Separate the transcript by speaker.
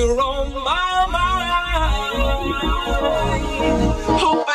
Speaker 1: You're on my mind. Hope